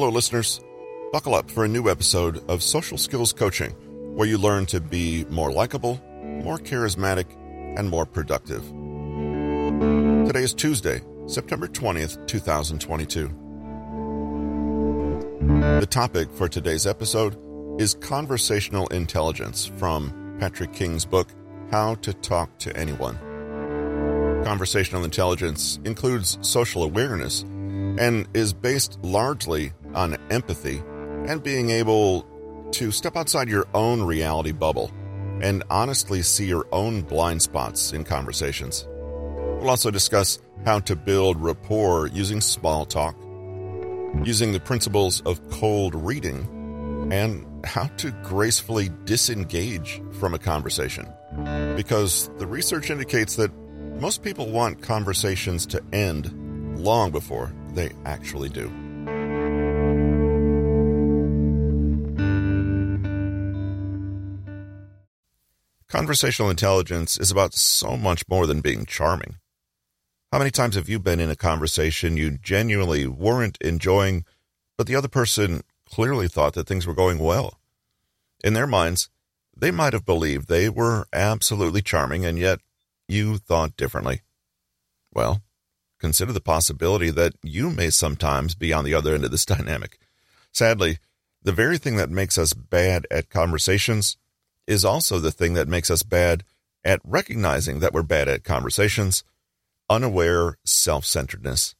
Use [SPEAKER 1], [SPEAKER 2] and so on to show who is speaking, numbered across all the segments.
[SPEAKER 1] Hello, listeners. Buckle up for a new episode of Social Skills Coaching, where you learn to be more likable, more charismatic, and more productive. Today is Tuesday, September 20th, 2022. The topic for today's episode is conversational intelligence from Patrick King's book, How to Talk to Anyone. Conversational intelligence includes social awareness and is based largely on empathy and being able to step outside your own reality bubble and honestly see your own blind spots in conversations. We'll also discuss how to build rapport using small talk, using the principles of cold reading, and how to gracefully disengage from a conversation. Because the research indicates that most people want conversations to end long before they actually do. Conversational intelligence is about so much more than being charming. How many times have you been in a conversation you genuinely weren't enjoying, but the other person clearly thought that things were going well? In their minds, they might have believed they were absolutely charming, and yet you thought differently. Well, consider the possibility that you may sometimes be on the other end of this dynamic. Sadly, the very thing that makes us bad at conversations is also the thing that makes us bad at recognizing that we're bad at conversations unaware self centeredness.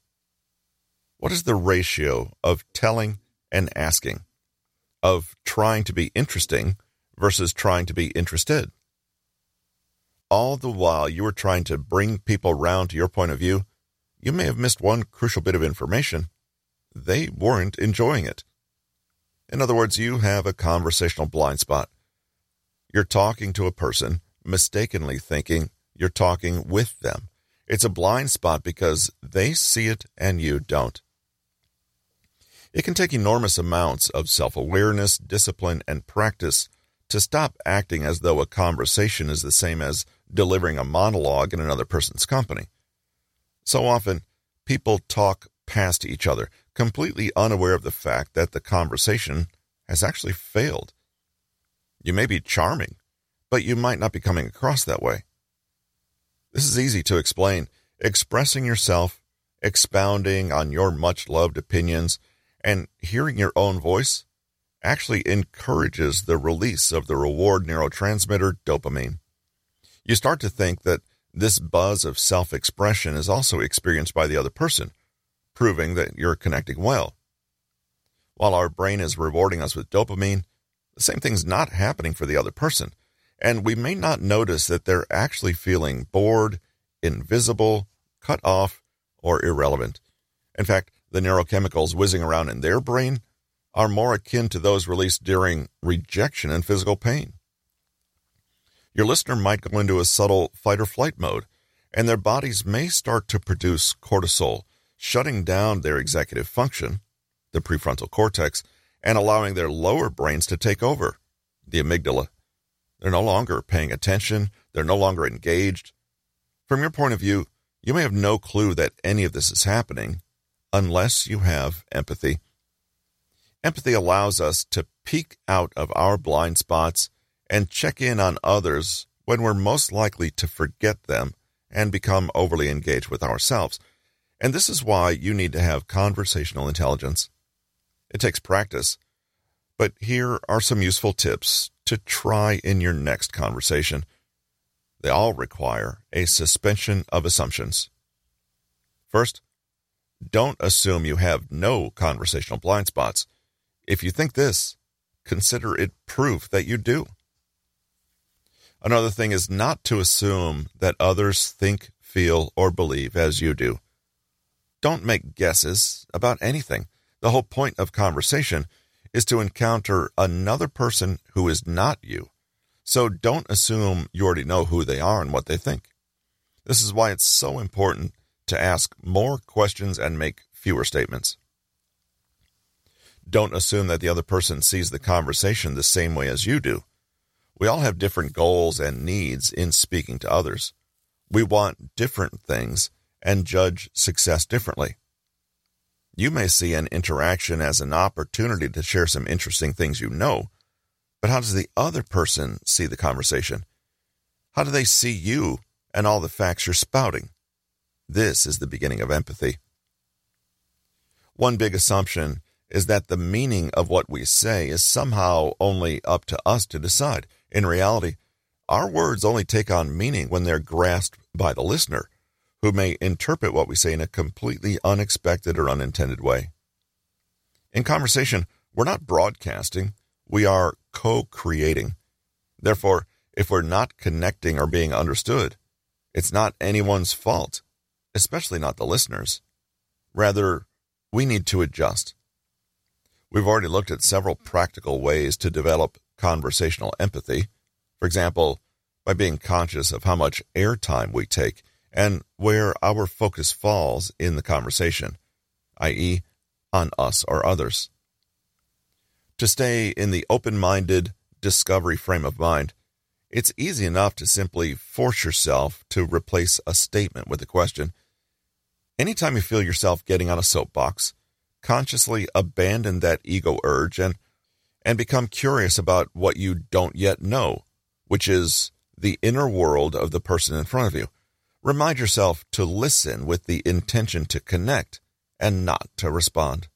[SPEAKER 1] What is the ratio of telling and asking, of trying to be interesting versus trying to be interested? All the while you were trying to bring people round to your point of view, you may have missed one crucial bit of information. They weren't enjoying it. In other words, you have a conversational blind spot. You're talking to a person, mistakenly thinking you're talking with them. It's a blind spot because they see it and you don't. It can take enormous amounts of self awareness, discipline, and practice to stop acting as though a conversation is the same as delivering a monologue in another person's company. So often, people talk past each other, completely unaware of the fact that the conversation has actually failed. You may be charming, but you might not be coming across that way. This is easy to explain. Expressing yourself, expounding on your much loved opinions, and hearing your own voice actually encourages the release of the reward neurotransmitter dopamine. You start to think that this buzz of self expression is also experienced by the other person, proving that you're connecting well. While our brain is rewarding us with dopamine, the same thing's not happening for the other person and we may not notice that they're actually feeling bored, invisible, cut off, or irrelevant. In fact, the neurochemicals whizzing around in their brain are more akin to those released during rejection and physical pain. Your listener might go into a subtle fight or flight mode, and their bodies may start to produce cortisol, shutting down their executive function, the prefrontal cortex, and allowing their lower brains to take over, the amygdala they're no longer paying attention. They're no longer engaged. From your point of view, you may have no clue that any of this is happening unless you have empathy. Empathy allows us to peek out of our blind spots and check in on others when we're most likely to forget them and become overly engaged with ourselves. And this is why you need to have conversational intelligence. It takes practice, but here are some useful tips to try in your next conversation. They all require a suspension of assumptions. First, don't assume you have no conversational blind spots. If you think this, consider it proof that you do. Another thing is not to assume that others think, feel, or believe as you do. Don't make guesses about anything. The whole point of conversation is to encounter another person who is not you. So don't assume you already know who they are and what they think. This is why it's so important to ask more questions and make fewer statements. Don't assume that the other person sees the conversation the same way as you do. We all have different goals and needs in speaking to others. We want different things and judge success differently. You may see an interaction as an opportunity to share some interesting things you know, but how does the other person see the conversation? How do they see you and all the facts you're spouting? This is the beginning of empathy. One big assumption is that the meaning of what we say is somehow only up to us to decide. In reality, our words only take on meaning when they're grasped by the listener, who may interpret what we say in a completely unexpected or unintended way. In conversation, we're not broadcasting, we are co creating. Therefore, if we're not connecting or being understood, it's not anyone's fault, especially not the listener's. Rather, we need to adjust. We've already looked at several practical ways to develop conversational empathy. For example, by being conscious of how much airtime we take and where our focus falls in the conversation, i.e., on us or others. To stay in the open minded discovery frame of mind, it's easy enough to simply force yourself to replace a statement with a question. Anytime you feel yourself getting on a soapbox, consciously abandon that ego urge and and become curious about what you don't yet know, which is the inner world of the person in front of you. Remind yourself to listen with the intention to connect and not to respond.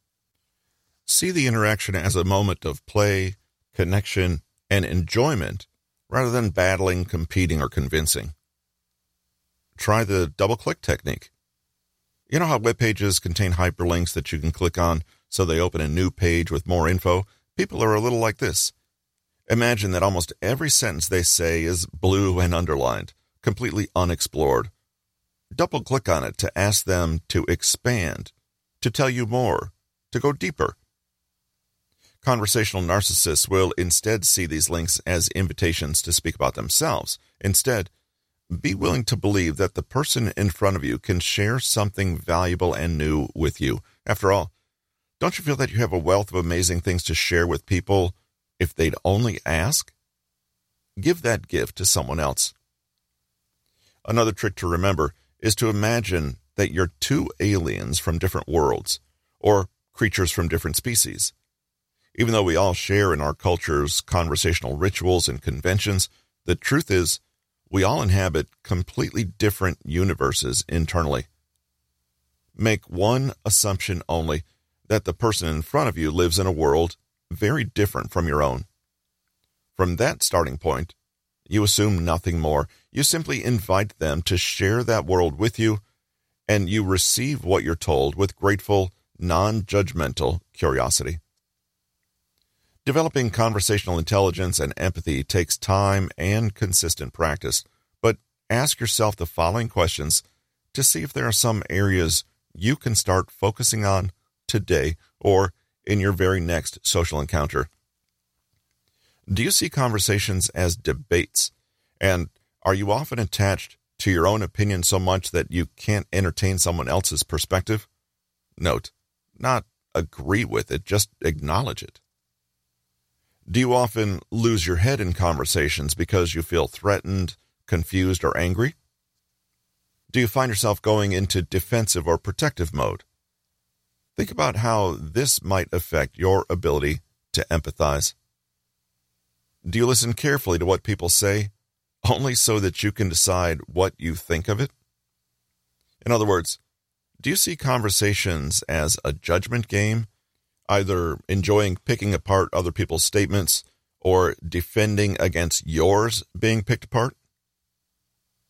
[SPEAKER 1] See the interaction as a moment of play, connection, and enjoyment rather than battling, competing, or convincing. Try the double click technique. You know how web pages contain hyperlinks that you can click on so they open a new page with more info? People are a little like this. Imagine that almost every sentence they say is blue and underlined, completely unexplored. Double click on it to ask them to expand, to tell you more, to go deeper. Conversational narcissists will instead see these links as invitations to speak about themselves. Instead, be willing to believe that the person in front of you can share something valuable and new with you. After all, don't you feel that you have a wealth of amazing things to share with people if they'd only ask? Give that gift to someone else. Another trick to remember is to imagine that you're two aliens from different worlds or creatures from different species. Even though we all share in our culture's conversational rituals and conventions, the truth is we all inhabit completely different universes internally. Make one assumption only that the person in front of you lives in a world very different from your own. From that starting point, you assume nothing more. You simply invite them to share that world with you, and you receive what you're told with grateful, non judgmental curiosity. Developing conversational intelligence and empathy takes time and consistent practice, but ask yourself the following questions to see if there are some areas you can start focusing on today or in your very next social encounter. Do you see conversations as debates? And are you often attached to your own opinion so much that you can't entertain someone else's perspective? Note, not agree with it, just acknowledge it. Do you often lose your head in conversations because you feel threatened, confused, or angry? Do you find yourself going into defensive or protective mode? Think about how this might affect your ability to empathize. Do you listen carefully to what people say, only so that you can decide what you think of it? In other words, do you see conversations as a judgment game either enjoying picking apart other people's statements or defending against yours being picked apart?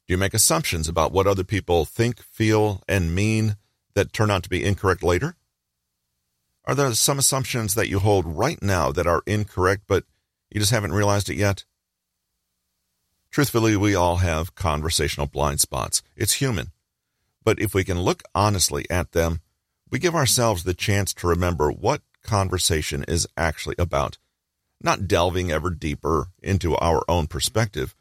[SPEAKER 1] Do you make assumptions about what other people think, feel, and mean that turn out to be incorrect later? Are there some assumptions that you hold right now that are incorrect, but you just haven't realized it yet? Truthfully, we all have conversational blind spots. It's human. But if we can look honestly at them, we give ourselves the chance to remember what conversation is actually about, not delving ever deeper into our own perspective,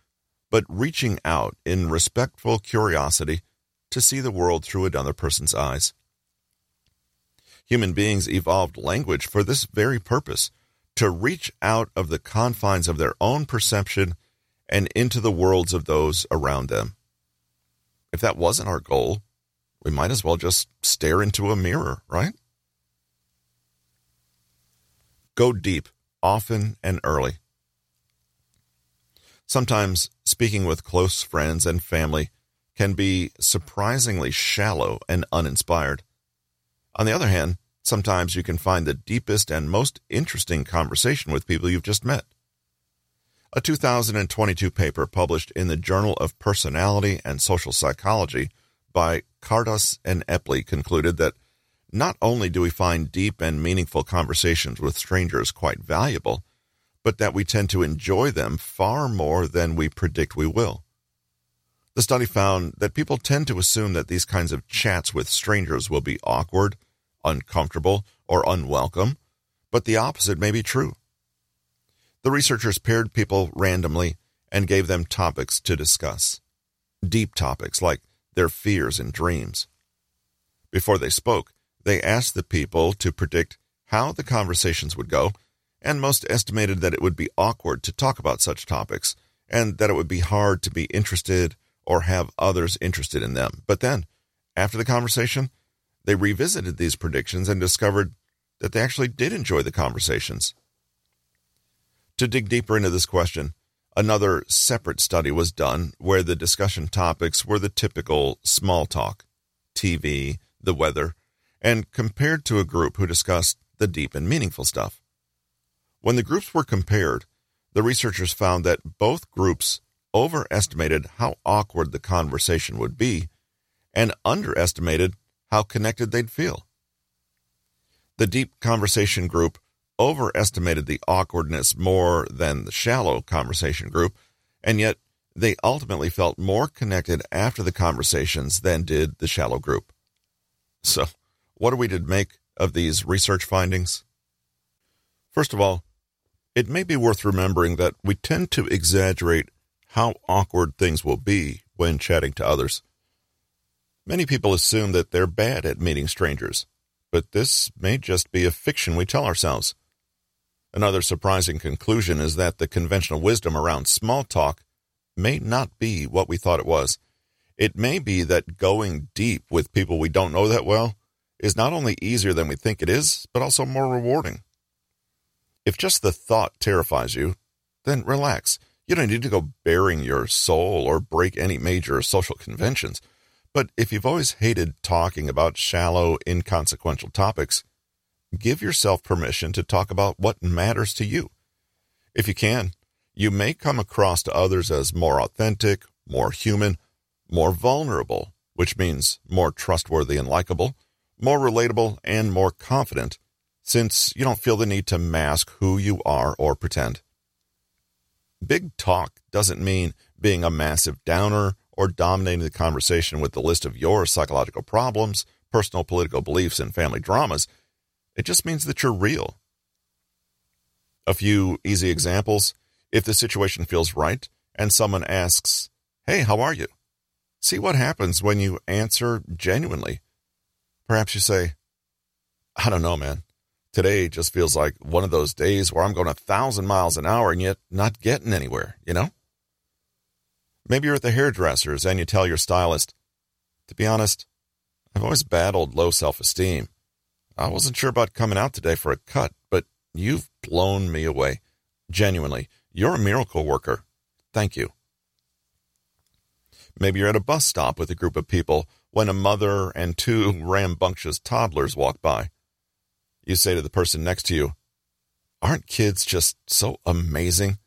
[SPEAKER 1] but reaching out in respectful curiosity to see the world through another person's eyes. Human beings evolved language for this very purpose to reach out of the confines of their own perception and into the worlds of those around them. If that wasn't our goal, we might as well just stare into a mirror, right? Go deep, often and early. Sometimes speaking with close friends and family can be surprisingly shallow and uninspired. On the other hand, sometimes you can find the deepest and most interesting conversation with people you've just met. A 2022 paper published in the Journal of Personality and Social Psychology by Kardas and Epley concluded that not only do we find deep and meaningful conversations with strangers quite valuable, but that we tend to enjoy them far more than we predict we will. The study found that people tend to assume that these kinds of chats with strangers will be awkward, uncomfortable, or unwelcome, but the opposite may be true. The researchers paired people randomly and gave them topics to discuss. Deep topics like their fears and dreams. Before they spoke, they asked the people to predict how the conversations would go, and most estimated that it would be awkward to talk about such topics, and that it would be hard to be interested or have others interested in them. But then, after the conversation, they revisited these predictions and discovered that they actually did enjoy the conversations. To dig deeper into this question, another separate study was done where the discussion topics were the typical small talk, TV, the weather, and compared to a group who discussed the deep and meaningful stuff. When the groups were compared, the researchers found that both groups overestimated how awkward the conversation would be and underestimated how connected they'd feel. The deep conversation group overestimated the awkwardness more than the shallow conversation group, and yet they ultimately felt more connected after the conversations than did the shallow group. So, what are we to make of these research findings? First of all, it may be worth remembering that we tend to exaggerate how awkward things will be when chatting to others. Many people assume that they're bad at meeting strangers, but this may just be a fiction we tell ourselves. Another surprising conclusion is that the conventional wisdom around small talk may not be what we thought it was. It may be that going deep with people we don't know that well is not only easier than we think it is, but also more rewarding. If just the thought terrifies you, then relax. You don't need to go baring your soul or break any major social conventions. But if you've always hated talking about shallow, inconsequential topics, give yourself permission to talk about what matters to you. If you can, you may come across to others as more authentic, more human, more vulnerable, which means more trustworthy and likable, more relatable, and more confident, since you don't feel the need to mask who you are or pretend. Big talk doesn't mean being a massive downer or dominating the conversation with the list of your psychological problems, personal political beliefs, and family dramas. It just means that you're real. A few easy examples. If the situation feels right and someone asks, Hey, how are you? See what happens when you answer genuinely. Perhaps you say, I don't know, man. Today just feels like one of those days where I'm going a thousand miles an hour and yet not getting anywhere, you know? Maybe you're at the hairdresser's and you tell your stylist, To be honest, I've always battled low self esteem. I wasn't sure about coming out today for a cut, but you've blown me away. Genuinely, you're a miracle worker. Thank you. Maybe you're at a bus stop with a group of people when a mother and two rambunctious toddlers walk by. You say to the person next to you, Aren't kids just so amazing?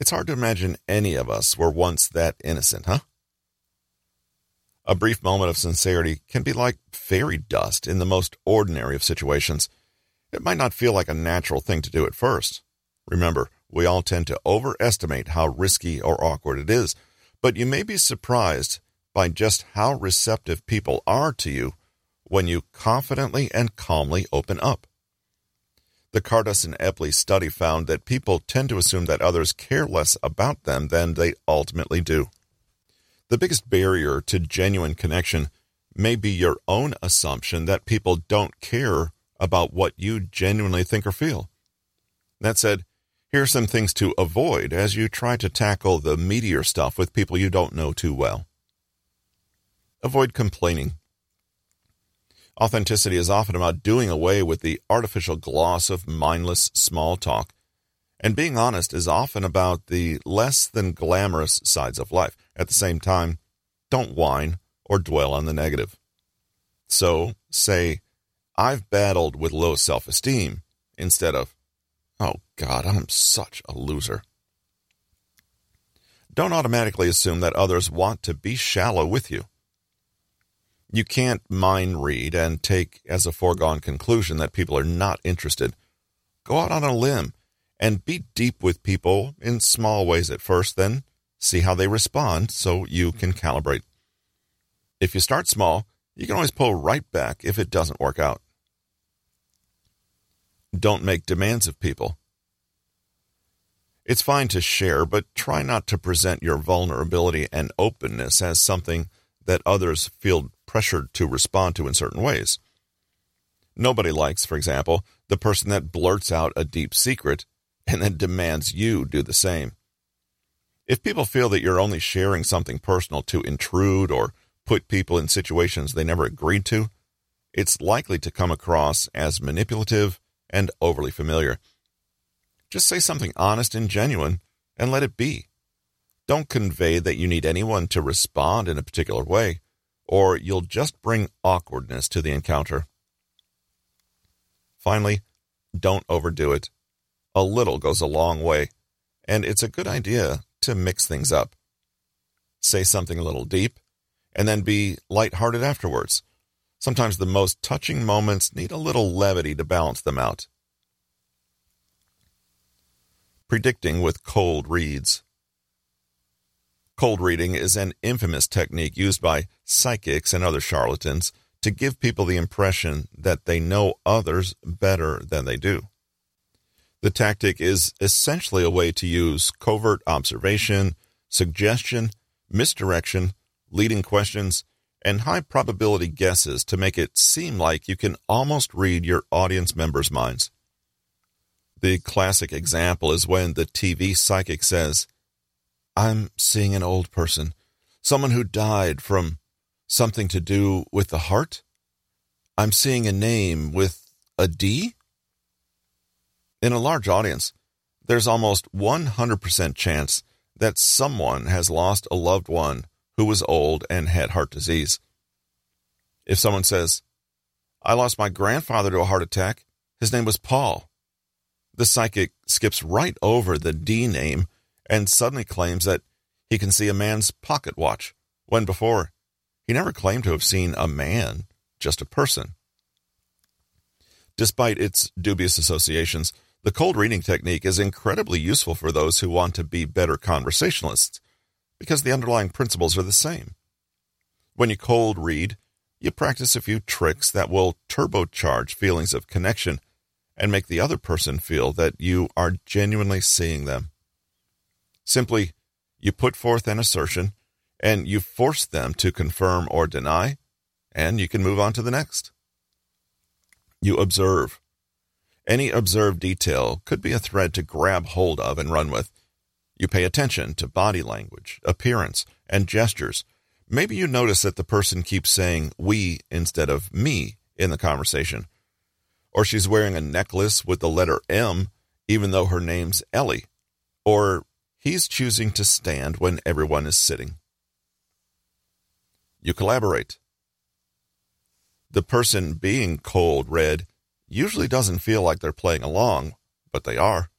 [SPEAKER 1] It's hard to imagine any of us were once that innocent, huh? A brief moment of sincerity can be like fairy dust in the most ordinary of situations. It might not feel like a natural thing to do at first. Remember, we all tend to overestimate how risky or awkward it is, but you may be surprised by just how receptive people are to you when you confidently and calmly open up. The Kardas and Epley study found that people tend to assume that others care less about them than they ultimately do. The biggest barrier to genuine connection may be your own assumption that people don't care about what you genuinely think or feel. That said, here are some things to avoid as you try to tackle the meatier stuff with people you don't know too well. Avoid complaining. Authenticity is often about doing away with the artificial gloss of mindless small talk. And being honest is often about the less than glamorous sides of life. At the same time, don't whine or dwell on the negative. So say, I've battled with low self esteem instead of, oh God, I'm such a loser. Don't automatically assume that others want to be shallow with you. You can't mind read and take as a foregone conclusion that people are not interested. Go out on a limb and be deep with people in small ways at first, then see how they respond so you can calibrate. If you start small, you can always pull right back if it doesn't work out. Don't make demands of people. It's fine to share, but try not to present your vulnerability and openness as something that others feel pressured to respond to in certain ways. Nobody likes, for example, the person that blurts out a deep secret and then demands you do the same. If people feel that you're only sharing something personal to intrude or put people in situations they never agreed to, it's likely to come across as manipulative and overly familiar. Just say something honest and genuine and let it be. Don't convey that you need anyone to respond in a particular way, or you'll just bring awkwardness to the encounter. Finally, don't overdo it. A little goes a long way, and it's a good idea to mix things up. Say something a little deep, and then be light-hearted afterwards. Sometimes the most touching moments need a little levity to balance them out. Predicting with cold reads. Cold reading is an infamous technique used by psychics and other charlatans to give people the impression that they know others better than they do. The tactic is essentially a way to use covert observation, suggestion, misdirection, leading questions, and high probability guesses to make it seem like you can almost read your audience members' minds. The classic example is when the TV psychic says, I'm seeing an old person, someone who died from something to do with the heart. I'm seeing a name with a D. In a large audience, there's almost 100% chance that someone has lost a loved one who was old and had heart disease. If someone says, I lost my grandfather to a heart attack, his name was Paul. The psychic skips right over the D name and suddenly claims that he can see a man's pocket watch, when before he never claimed to have seen a man, just a person. Despite its dubious associations, the cold reading technique is incredibly useful for those who want to be better conversationalists because the underlying principles are the same. When you cold read, you practice a few tricks that will turbocharge feelings of connection and make the other person feel that you are genuinely seeing them. Simply, you put forth an assertion and you force them to confirm or deny, and you can move on to the next. You observe. Any observed detail could be a thread to grab hold of and run with. You pay attention to body language, appearance, and gestures. Maybe you notice that the person keeps saying we instead of me in the conversation or she's wearing a necklace with the letter M, even though her name's Ellie, or he's choosing to stand when everyone is sitting. You collaborate. The person being cold read usually doesn't feel like they're playing along, but they are.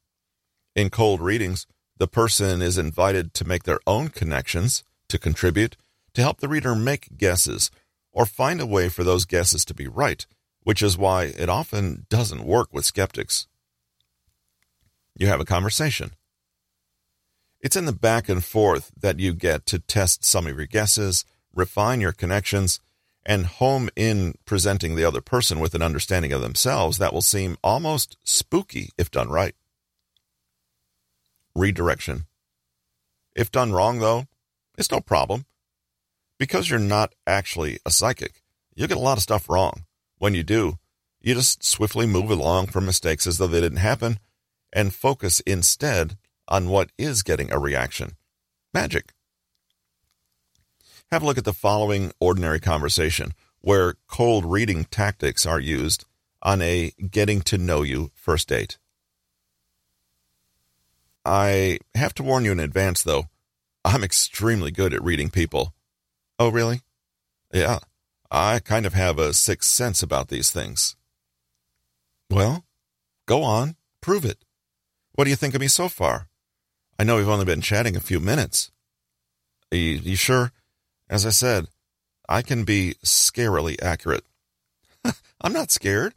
[SPEAKER 1] In cold readings, the person is invited to make their own connections, to contribute, to help the reader make guesses, or find a way for those guesses to be right which is why it often doesn't work with skeptics. You have a conversation. It's in the back and forth that you get to test some of your guesses, refine your connections, and home in presenting the other person with an understanding of themselves that will seem almost spooky if done right. Redirection. If done wrong, though, it's no problem. Because you're not actually a psychic, you get a lot of stuff wrong. When you do, you just swiftly move along from mistakes as though they didn't happen and focus instead on what is getting a reaction. Magic. Have a look at the following ordinary conversation where cold reading tactics are used on a getting to know you first date. I have to warn you in advance, though. I'm extremely good at reading people. Oh, really? Yeah, I kind of have a sixth sense about these things. Well, go on, prove it. What do you think of me so far? I know we've only been chatting a few minutes. You, you sure? As I said, I can be scarily accurate. I'm not scared.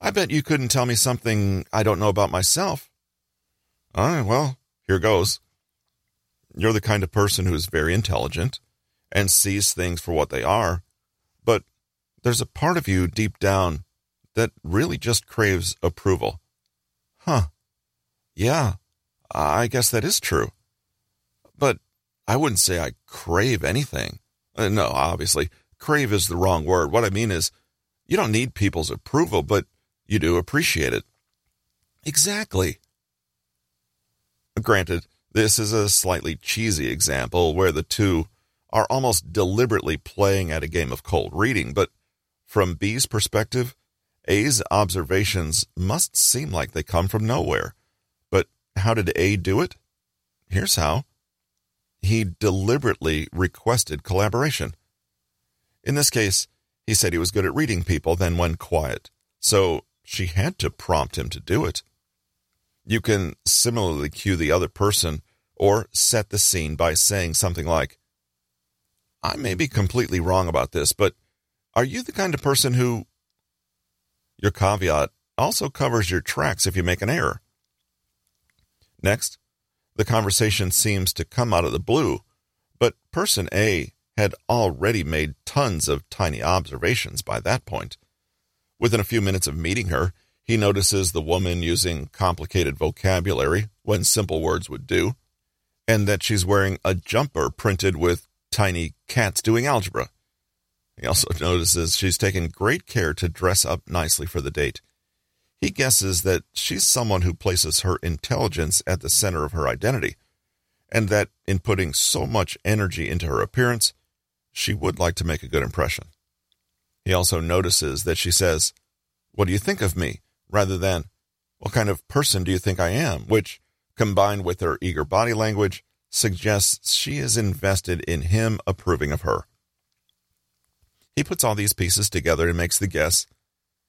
[SPEAKER 1] I bet you couldn't tell me something I don't know about myself. All right, well, here goes. You're the kind of person who is very intelligent and sees things for what they are, but there's a part of you deep down that really just craves approval. Huh. Yeah, I guess that is true. But I wouldn't say I crave anything. Uh, no, obviously, crave is the wrong word. What I mean is, you don't need people's approval, but you do appreciate it. Exactly. Granted, this is a slightly cheesy example where the two are almost deliberately playing at a game of cold reading, but from B's perspective, A's observations must seem like they come from nowhere. How did A do it? Here's how. He deliberately requested collaboration. In this case, he said he was good at reading people, then went quiet. So she had to prompt him to do it. You can similarly cue the other person or set the scene by saying something like, I may be completely wrong about this, but are you the kind of person who. Your caveat also covers your tracks if you make an error. Next, the conversation seems to come out of the blue, but person A had already made tons of tiny observations by that point. Within a few minutes of meeting her, he notices the woman using complicated vocabulary when simple words would do, and that she's wearing a jumper printed with tiny cats doing algebra. He also notices she's taken great care to dress up nicely for the date. He guesses that she's someone who places her intelligence at the center of her identity, and that in putting so much energy into her appearance, she would like to make a good impression. He also notices that she says, What do you think of me? rather than, What kind of person do you think I am? which, combined with her eager body language, suggests she is invested in him approving of her. He puts all these pieces together and makes the guess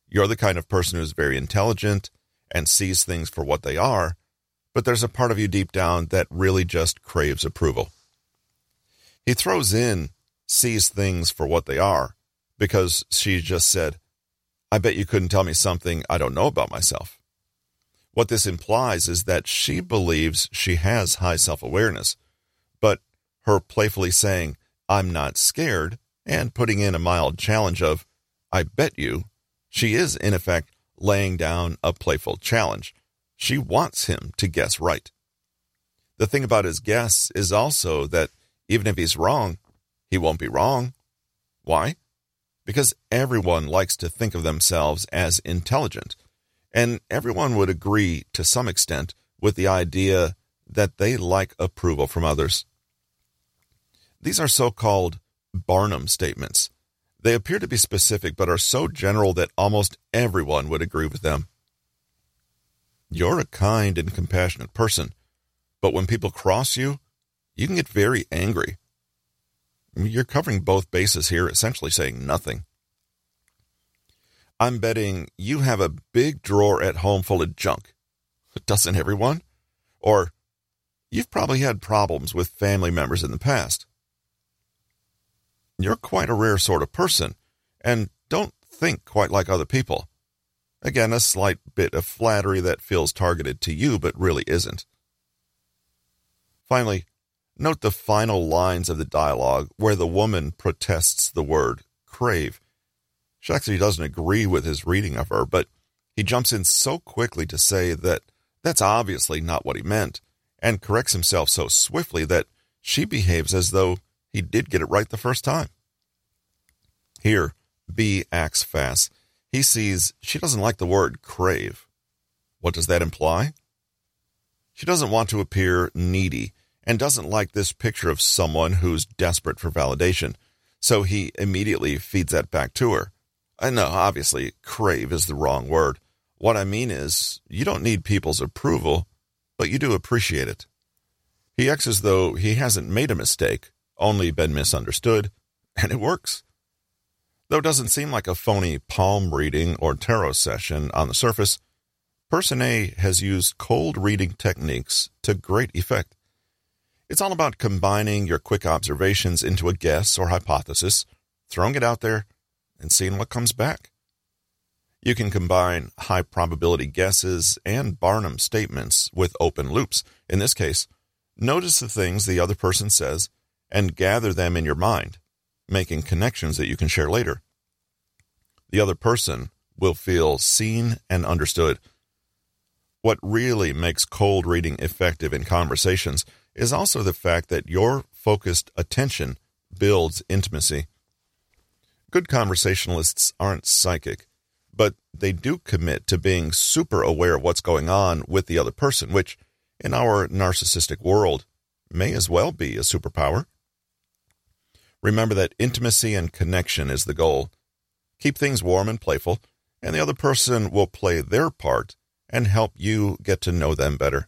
[SPEAKER 1] you're the kind of person who's very intelligent and sees things for what they are, but there's a part of you deep down that really just craves approval. He throws in sees things for what they are because she just said, I bet you couldn't tell me something I don't know about myself. What this implies is that she believes she has high self awareness, but her playfully saying, I'm not scared, and putting in a mild challenge of, I bet you, she is, in effect, laying down a playful challenge. She wants him to guess right. The thing about his guess is also that even if he's wrong, he won't be wrong. Why? because everyone likes to think of themselves as intelligent, and everyone would agree to some extent with the idea that they like approval from others. These are so called Barnum statements. They appear to be specific but are so general that almost everyone would agree with them. You're a kind and compassionate person, but when people cross you, you can get very angry. You're covering both bases here, essentially saying nothing. I'm betting you have a big drawer at home full of junk. Doesn't everyone? Or you've probably had problems with family members in the past. You're quite a rare sort of person and don't think quite like other people. Again, a slight bit of flattery that feels targeted to you but really isn't. Finally, Note the final lines of the dialogue where the woman protests the word crave. Actually doesn't agree with his reading of her, but he jumps in so quickly to say that that's obviously not what he meant, and corrects himself so swiftly that she behaves as though he did get it right the first time. Here, B acts fast. He sees she doesn't like the word crave. What does that imply? She doesn't want to appear needy and doesn't like this picture of someone who's desperate for validation. So he immediately feeds that back to her. I know, obviously, crave is the wrong word. What I mean is, you don't need people's approval, but you do appreciate it. He acts as though he hasn't made a mistake, only been misunderstood, and it works. Though it doesn't seem like a phony palm reading or tarot session on the surface, Person A has used cold reading techniques to great effect. It's all about combining your quick observations into a guess or hypothesis, throwing it out there, and seeing what comes back. You can combine high probability guesses and Barnum statements with open loops. In this case, notice the things the other person says and gather them in your mind, making connections that you can share later. The other person will feel seen and understood. What really makes cold reading effective in conversations is also the fact that your focused attention builds intimacy. Good conversationalists aren't psychic, but they do commit to being super aware of what's going on with the other person, which, in our narcissistic world, may as well be a superpower. Remember that intimacy and connection is the goal. Keep things warm and playful, and the other person will play their part and help you get to know them better.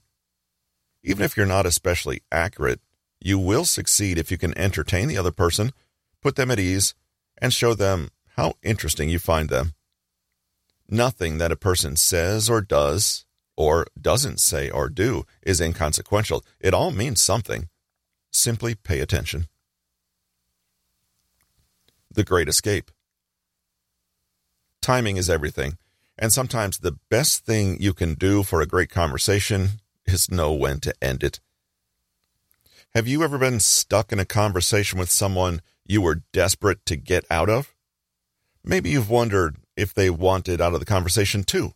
[SPEAKER 1] Even if you're not especially accurate, you will succeed if you can entertain the other person, put them at ease, and show them how interesting you find them. Nothing that a person says or does, or doesn't say or do, is inconsequential. It all means something. Simply pay attention. The Great Escape. Timing is everything, and sometimes the best thing you can do for a great conversation is know when to end it. Have you ever been stuck in a conversation with someone you were desperate to get out of? Maybe you've wondered if they wanted out of the conversation too.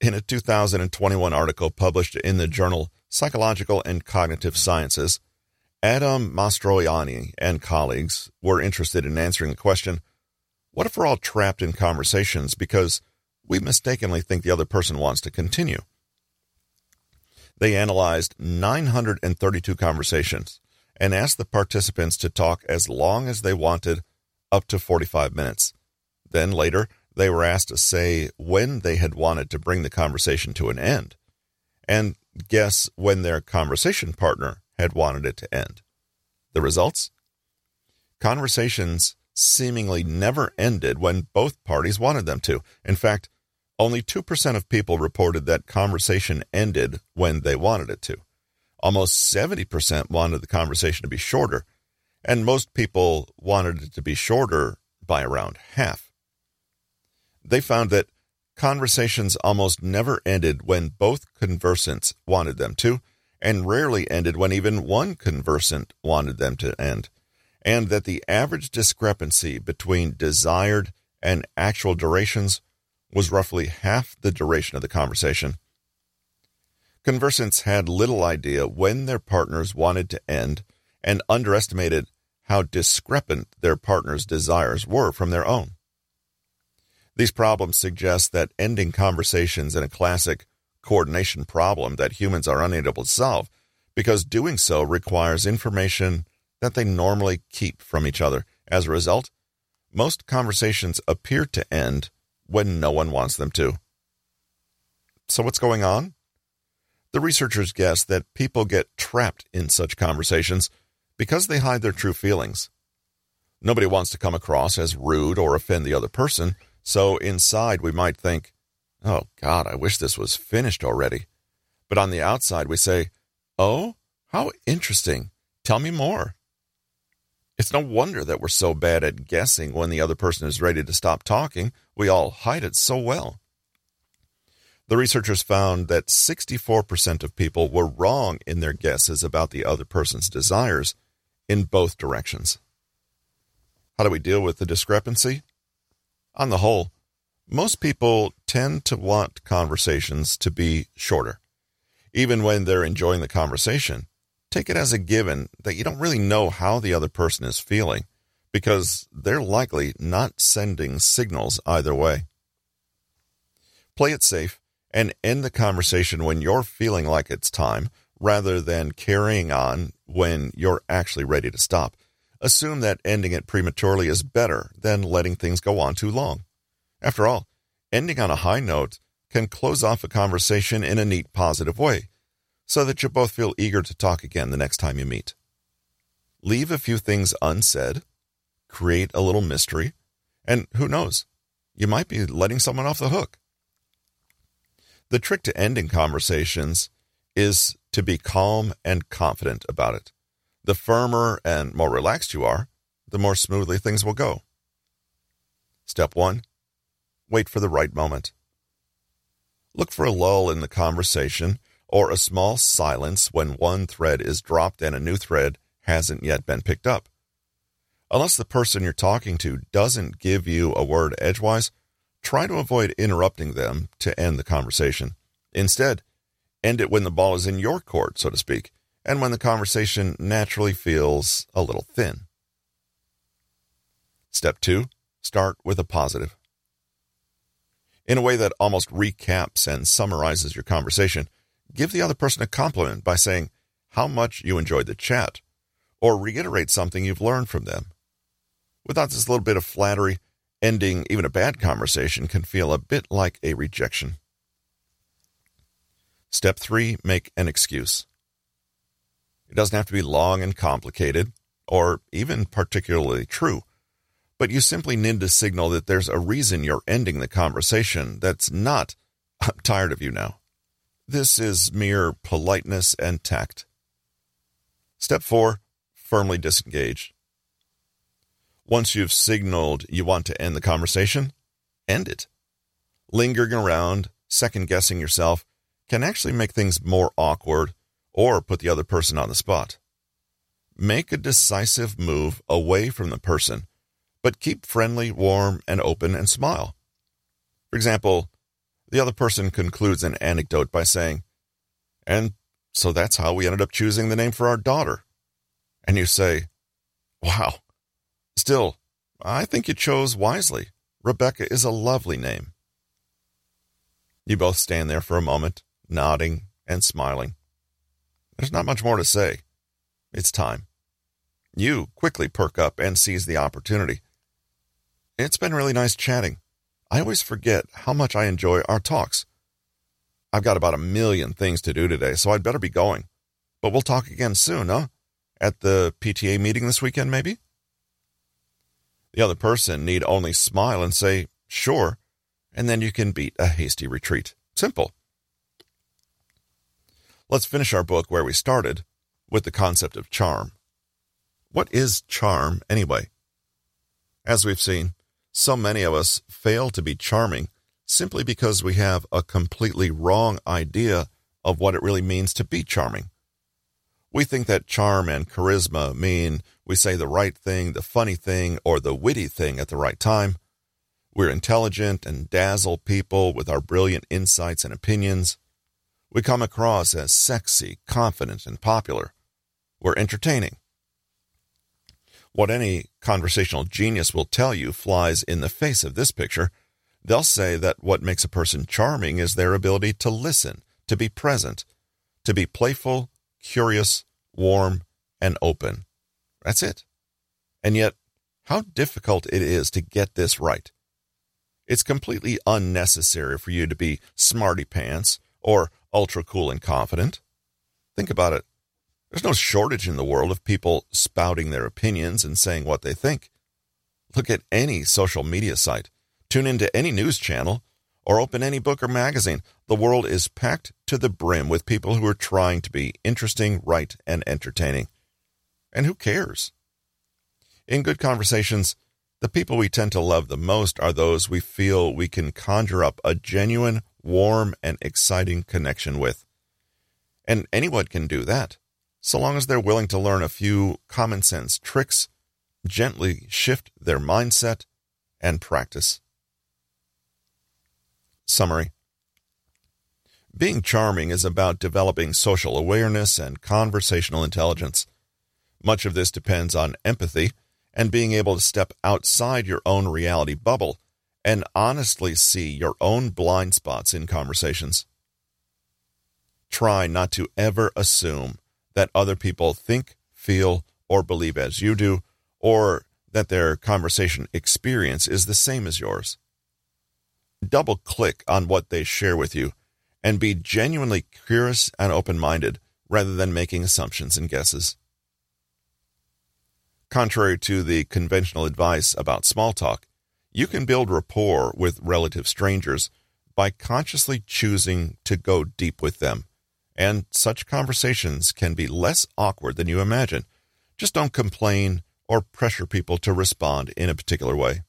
[SPEAKER 1] In a 2021 article published in the journal Psychological and Cognitive Sciences, Adam Mastroianni and colleagues were interested in answering the question what if we're all trapped in conversations because we mistakenly think the other person wants to continue? They analyzed 932 conversations and asked the participants to talk as long as they wanted, up to 45 minutes. Then later, they were asked to say when they had wanted to bring the conversation to an end and guess when their conversation partner had wanted it to end. The results? Conversations seemingly never ended when both parties wanted them to. In fact, only 2% of people reported that conversation ended when they wanted it to. Almost 70% wanted the conversation to be shorter, and most people wanted it to be shorter by around half. They found that conversations almost never ended when both conversants wanted them to, and rarely ended when even one conversant wanted them to end, and that the average discrepancy between desired and actual durations was roughly half the duration of the conversation. Conversants had little idea when their partners wanted to end and underestimated how discrepant their partner's desires were from their own. These problems suggest that ending conversations in a classic coordination problem that humans are unable to solve because doing so requires information that they normally keep from each other. As a result, most conversations appear to end when no one wants them to. So, what's going on? The researchers guess that people get trapped in such conversations because they hide their true feelings. Nobody wants to come across as rude or offend the other person, so inside we might think, oh God, I wish this was finished already. But on the outside we say, oh, how interesting. Tell me more. It's no wonder that we're so bad at guessing when the other person is ready to stop talking. We all hide it so well. The researchers found that 64% of people were wrong in their guesses about the other person's desires in both directions. How do we deal with the discrepancy? On the whole, most people tend to want conversations to be shorter. Even when they're enjoying the conversation, take it as a given that you don't really know how the other person is feeling because they're likely not sending signals either way. Play it safe and end the conversation when you're feeling like it's time rather than carrying on when you're actually ready to stop. Assume that ending it prematurely is better than letting things go on too long. After all, ending on a high note can close off a conversation in a neat, positive way, so that you both feel eager to talk again the next time you meet. Leave a few things unsaid, create a little mystery, and who knows, you might be letting someone off the hook. The trick to ending conversations is to be calm and confident about it. The firmer and more relaxed you are, the more smoothly things will go. Step one wait for the right moment. Look for a lull in the conversation or a small silence when one thread is dropped and a new thread hasn't yet been picked up. Unless the person you're talking to doesn't give you a word edgewise, try to avoid interrupting them to end the conversation. Instead, end it when the ball is in your court, so to speak, and when the conversation naturally feels a little thin. Step two, start with a positive. In a way that almost recaps and summarizes your conversation, give the other person a compliment by saying how much you enjoyed the chat, or reiterate something you've learned from them. Without this little bit of flattery, ending even a bad conversation can feel a bit like a rejection. Step three, make an excuse. It doesn't have to be long and complicated, or even particularly true, but you simply need to signal that there's a reason you're ending the conversation that's not, I'm tired of you now. This is mere politeness and tact. Step four, firmly disengage. Once you've signaled you want to end the conversation, end it. Lingering around, second guessing yourself, can actually make things more awkward or put the other person on the spot. Make a decisive move away from the person, but keep friendly, warm, and open and smile. For example, the other person concludes an anecdote by saying, And so that's how we ended up choosing the name for our daughter. And you say, Wow, Still, I think you chose wisely. Rebecca is a lovely name. You both stand there for a moment, nodding and smiling. There's not much more to say. It's time. You quickly perk up and seize the opportunity. It's been really nice chatting. I always forget how much I enjoy our talks. I've got about a million things to do today, so I'd better be going. But we'll talk again soon, huh? At the PTA meeting this weekend, maybe? The other person need only smile and say, sure, and then you can beat a hasty retreat. Simple. Let's finish our book where we started with the concept of charm. What is charm, anyway? As we've seen, so many of us fail to be charming simply because we have a completely wrong idea of what it really means to be charming. We think that charm and charisma mean we say the right thing, the funny thing, or the witty thing at the right time. We're intelligent and dazzle people with our brilliant insights and opinions. We come across as sexy, confident, and popular. We're entertaining. What any conversational genius will tell you flies in the face of this picture. They'll say that what makes a person charming is their ability to listen, to be present, to be playful, curious, warm, and open. That's it. And yet, how difficult it is to get this right. It's completely unnecessary for you to be smarty pants or ultra cool and confident. Think about it. There's no shortage in the world of people spouting their opinions and saying what they think. Look at any social media site, tune into any news channel, or open any book or magazine. The world is packed to the brim with people who are trying to be interesting, right, and entertaining. And who cares? In good conversations, the people we tend to love the most are those we feel we can conjure up a genuine, warm, and exciting connection with. And anyone can do that, so long as they're willing to learn a few common sense tricks, gently shift their mindset, and practice. Summary Being charming is about developing social awareness and conversational intelligence. Much of this depends on empathy and being able to step outside your own reality bubble and honestly see your own blind spots in conversations. Try not to ever assume that other people think, feel, or believe as you do, or that their conversation experience is the same as yours. Double click on what they share with you and be genuinely curious and open minded rather than making assumptions and guesses. Contrary to the conventional advice about small talk, you can build rapport with relative strangers by consciously choosing to go deep with them. And such conversations can be less awkward than you imagine. Just don't complain or pressure people to respond in a particular way.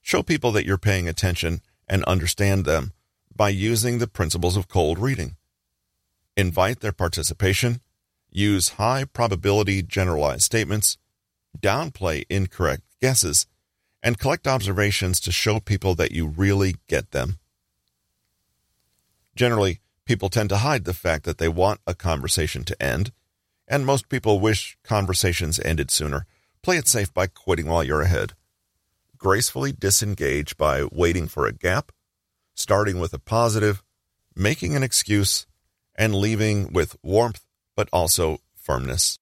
[SPEAKER 1] Show people that you're paying attention and understand them by using the principles of cold reading. Invite their participation, use high probability generalized statements, downplay incorrect guesses, and collect observations to show people that you really get them. Generally, people tend to hide the fact that they want a conversation to end and most people wish conversations ended sooner. Play it safe by quitting while you're ahead. Gracefully disengage by waiting for a gap, starting with a positive, making an excuse, and leaving with warmth but also firmness.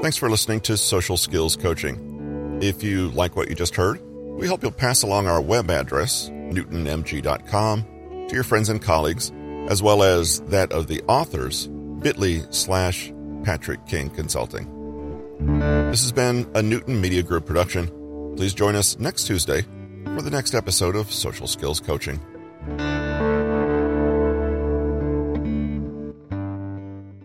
[SPEAKER 1] Thanks for listening to Social Skills Coaching. If you like what you just heard, we hope you'll pass along our web address, newtonmg.com, to your friends and colleagues, as well as that of the authors, bit.ly slash Patrick King Consulting. This has been a Newton Media Group production. Please join us next Tuesday for the next episode of Social Skills Coaching.